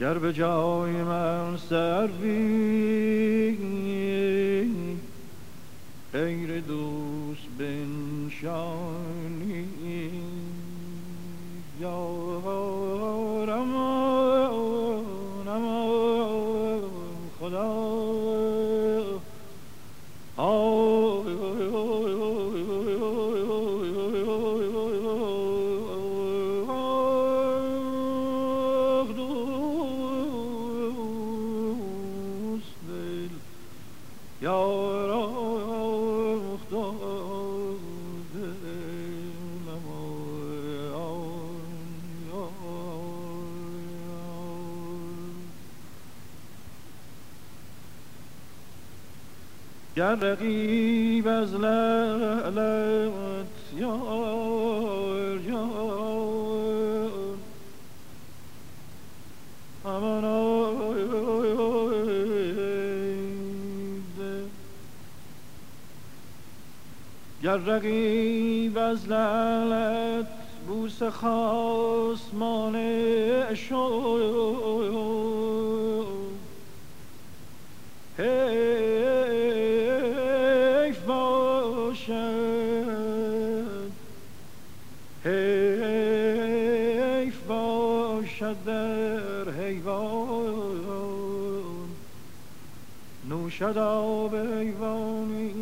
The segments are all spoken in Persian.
گر به جای من سروی غیر دوست بنشانی. یارم گر رقیب از لعلت یار یار امان گر رقیب از لعلت بوس خاص مانع شد نوشد آب ایوانی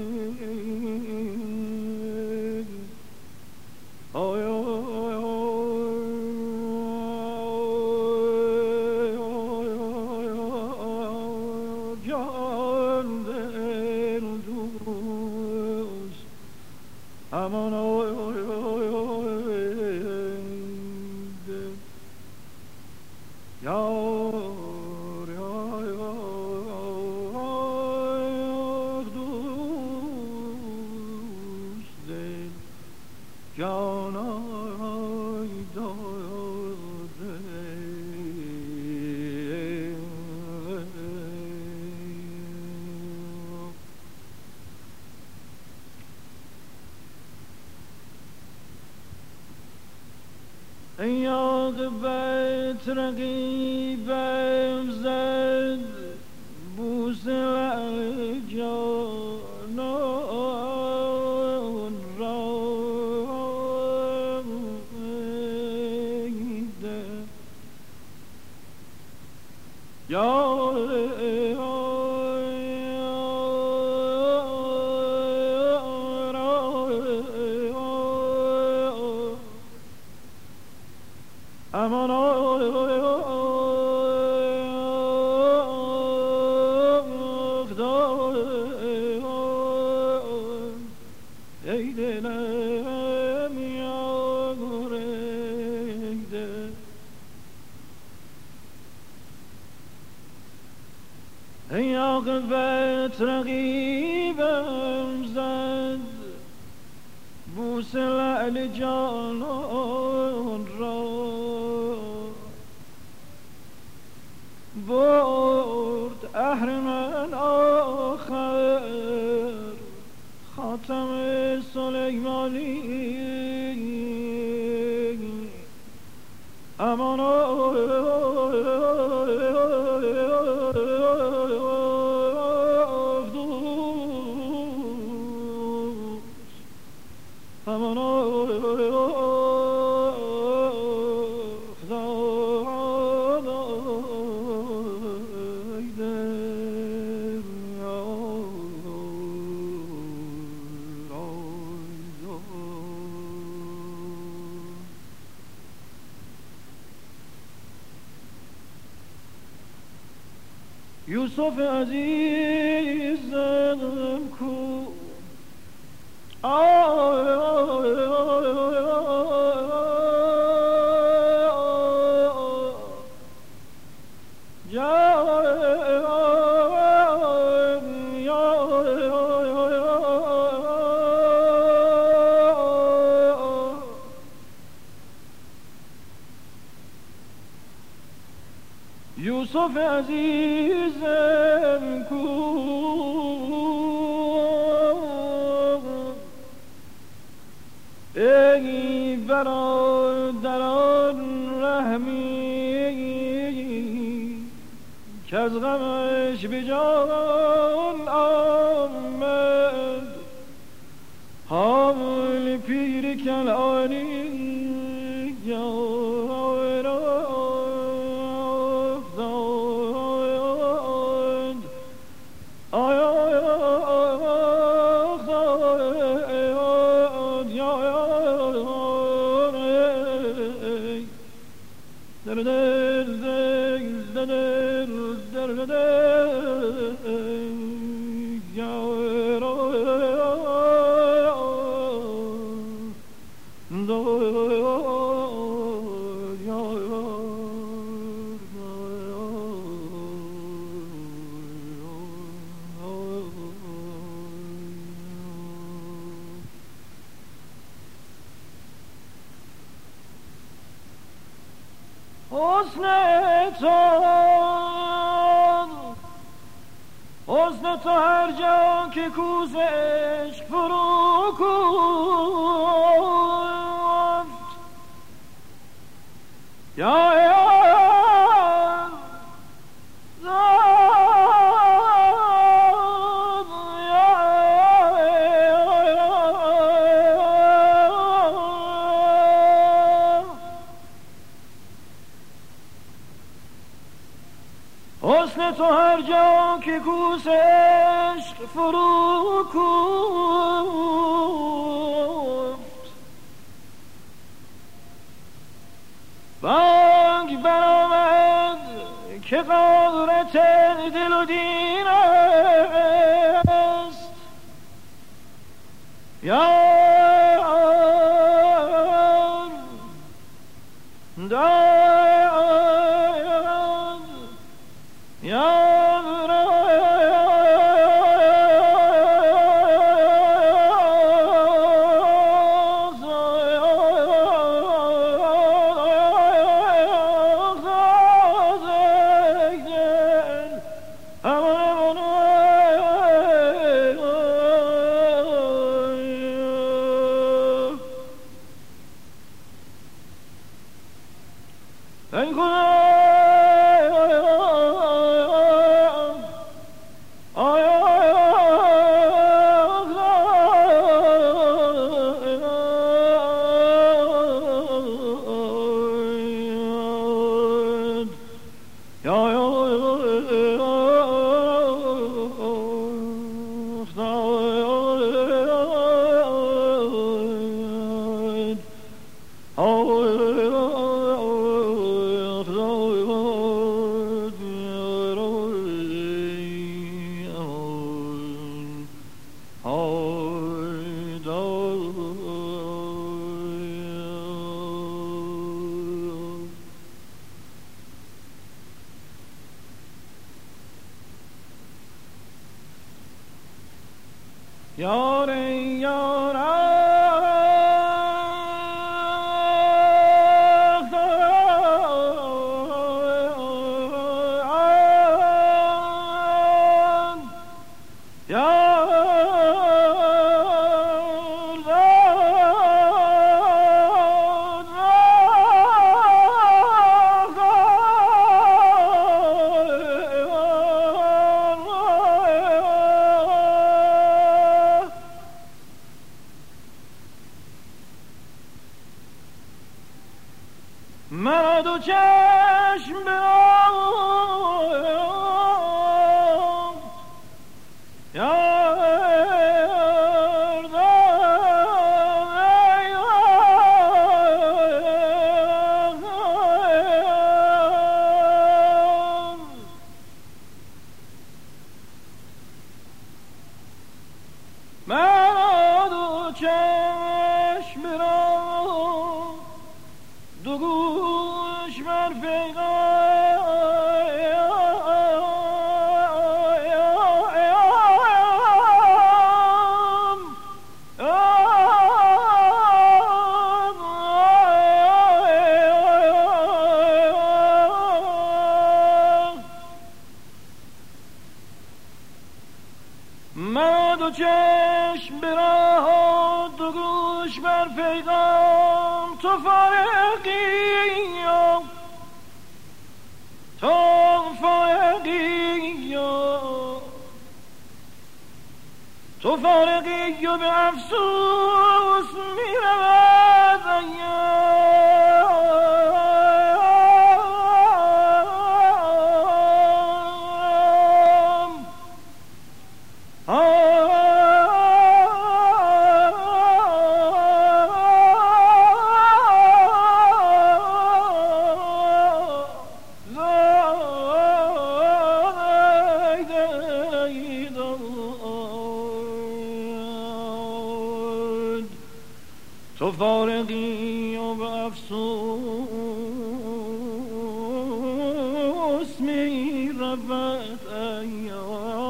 عاقبت رقیبم عاقبت رقیبم زد. بوس لعل جانان را. برد اهرمن آخر. خاتم سلیمانی یوسف عزیزم کو. یوسف عزیزم کو ای برادران رحمی که از غمش به کوز عشق فرو کوفت یا حسن تو هر جا که کوس عشق فرو فارقی و به افسوس می تو می رود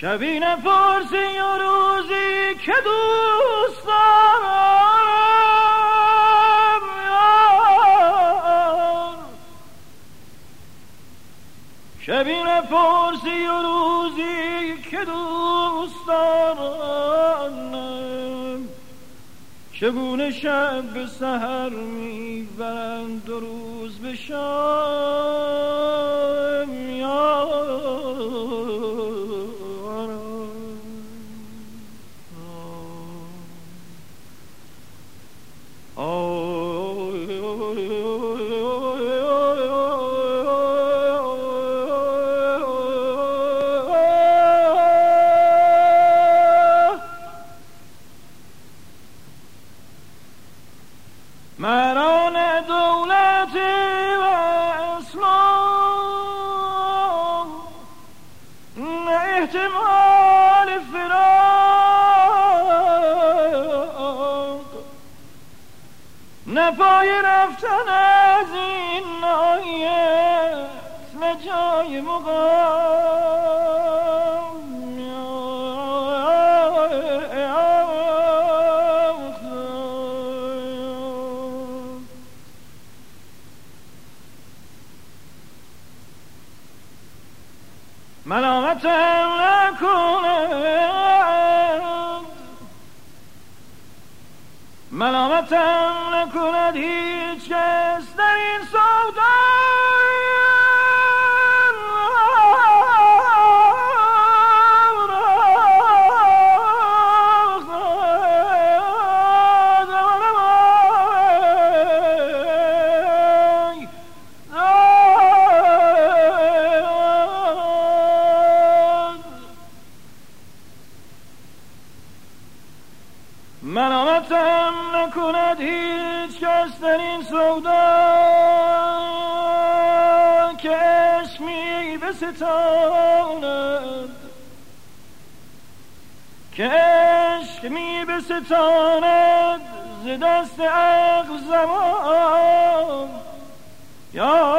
شبی نپرسی و روزی که دوست چگونه شب به سهر می‌برند دو روز به شام؟ یا پای رفتن از این نایت و جای مقام. ملامتم نکند ملامتم Unit he just. می بستاند ز دست عقل زمان یارده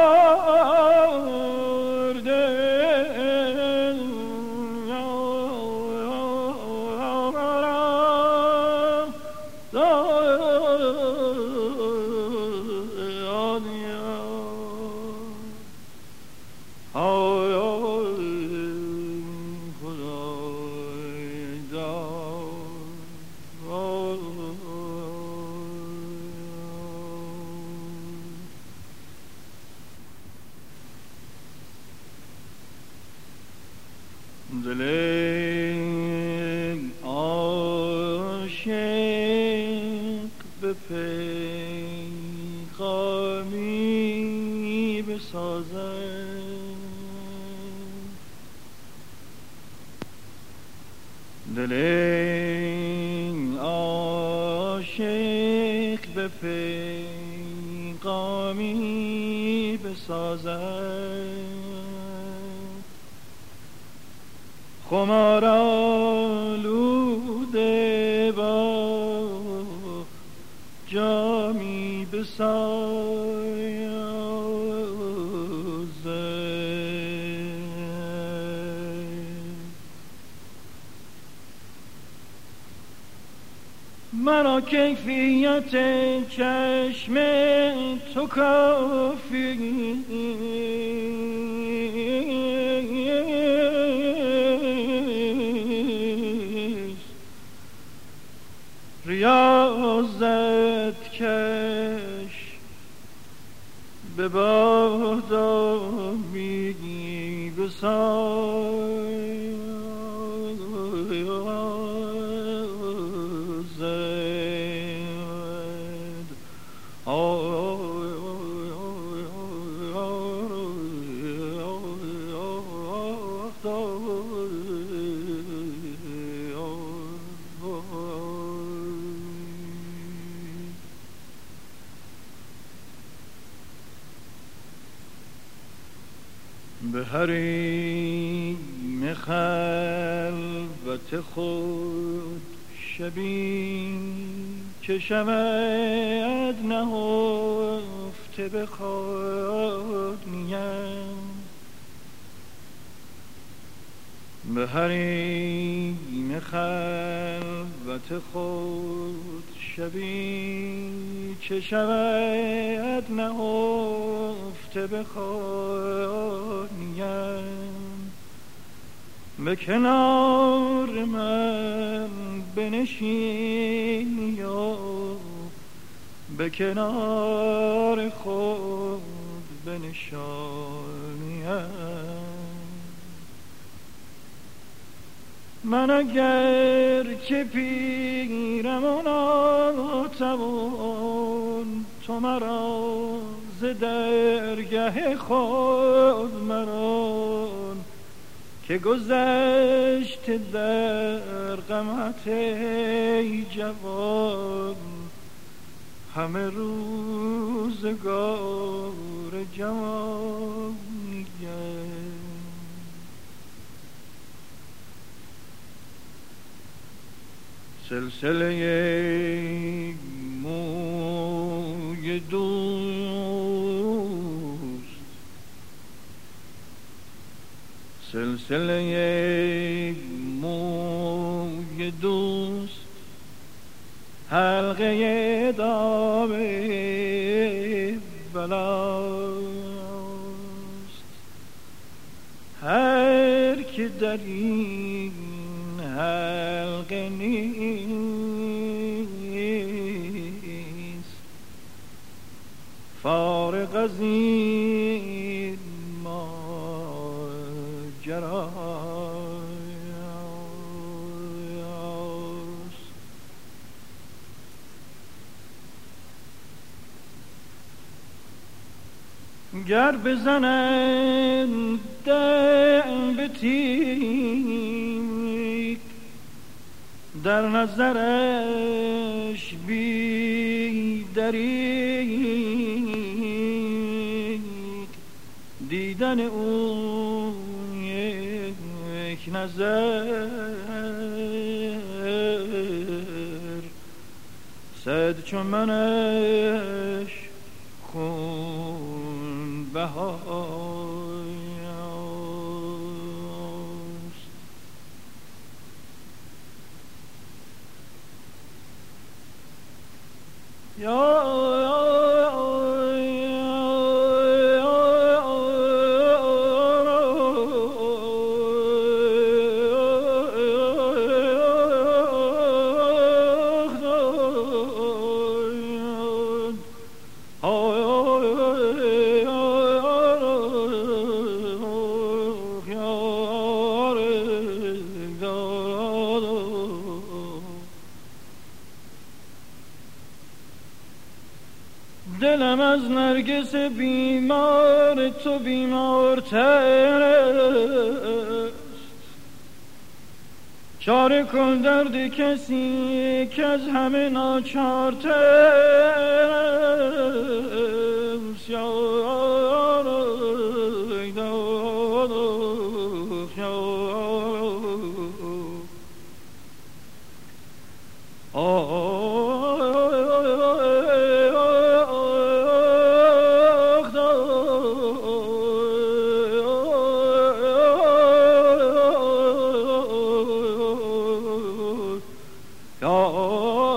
بسازد خمارالوده با جامی بساز. کیفیت چشم تو کافی. ریاضت کش به بادا میگی بسای شود نهفته به خود نیم. به حریم خلوت خود شبی چه شود نهفته به خانیم به کنار من بنشین یا به کنار خود بنشانیم من اگر که پیرم و ناتوان تو مرا ز درگه خود مران که گذشت در قمت جوان همه روزگار جوان سلسله موی دوست سلسله موی دوست حلقه دام بلاست. هر که در این حلقه نیست گر بزنند دم به در نظرش بی دیدن اون یک نظر صد چون منش oh, oh. دلم از نرگس بیمار تو بیمارتر است. چاره کن درد کسی که از همه ناچارتر است.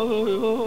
oh, oh.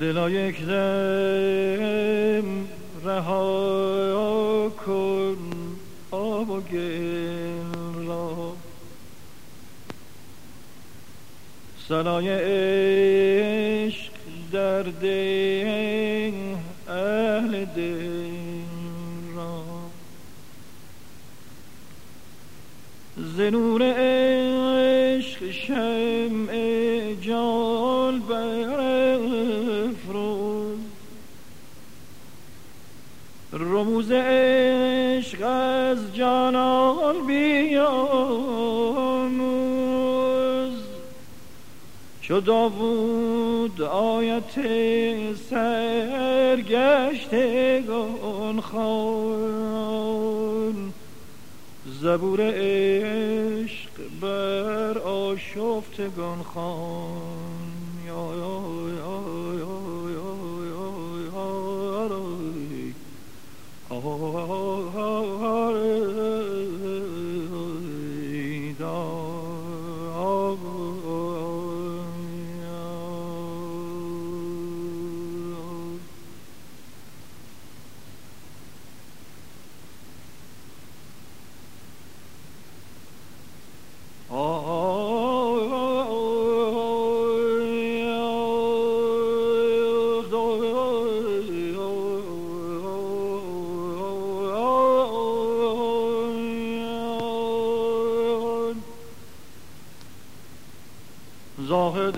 دلا یک دم رها کن آب و گل را. سنای عشق در دل اهل دل را. زنور عشق شمع از جانان بیاموز. چو داوود آیت سرگشتگان خان. زبور عشق بر آشفتگان یا یا oh, oh, oh, oh, oh.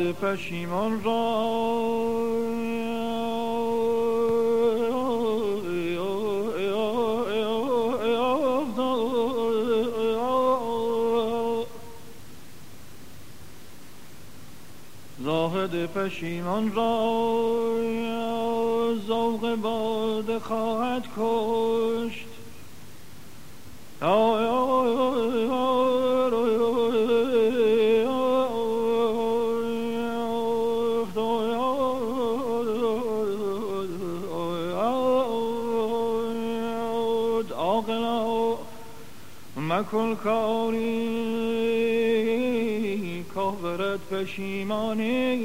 زاهد پشیمان را. پشیمان را. مکن کاری کافرت پشیمانی